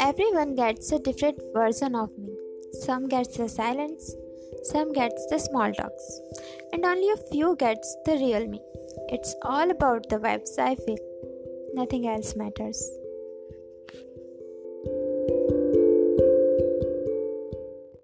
Everyone gets a different version of me. Some gets the silence, some gets the small talks, and only a few gets the real me. It's all about the vibes I feel. Nothing else matters.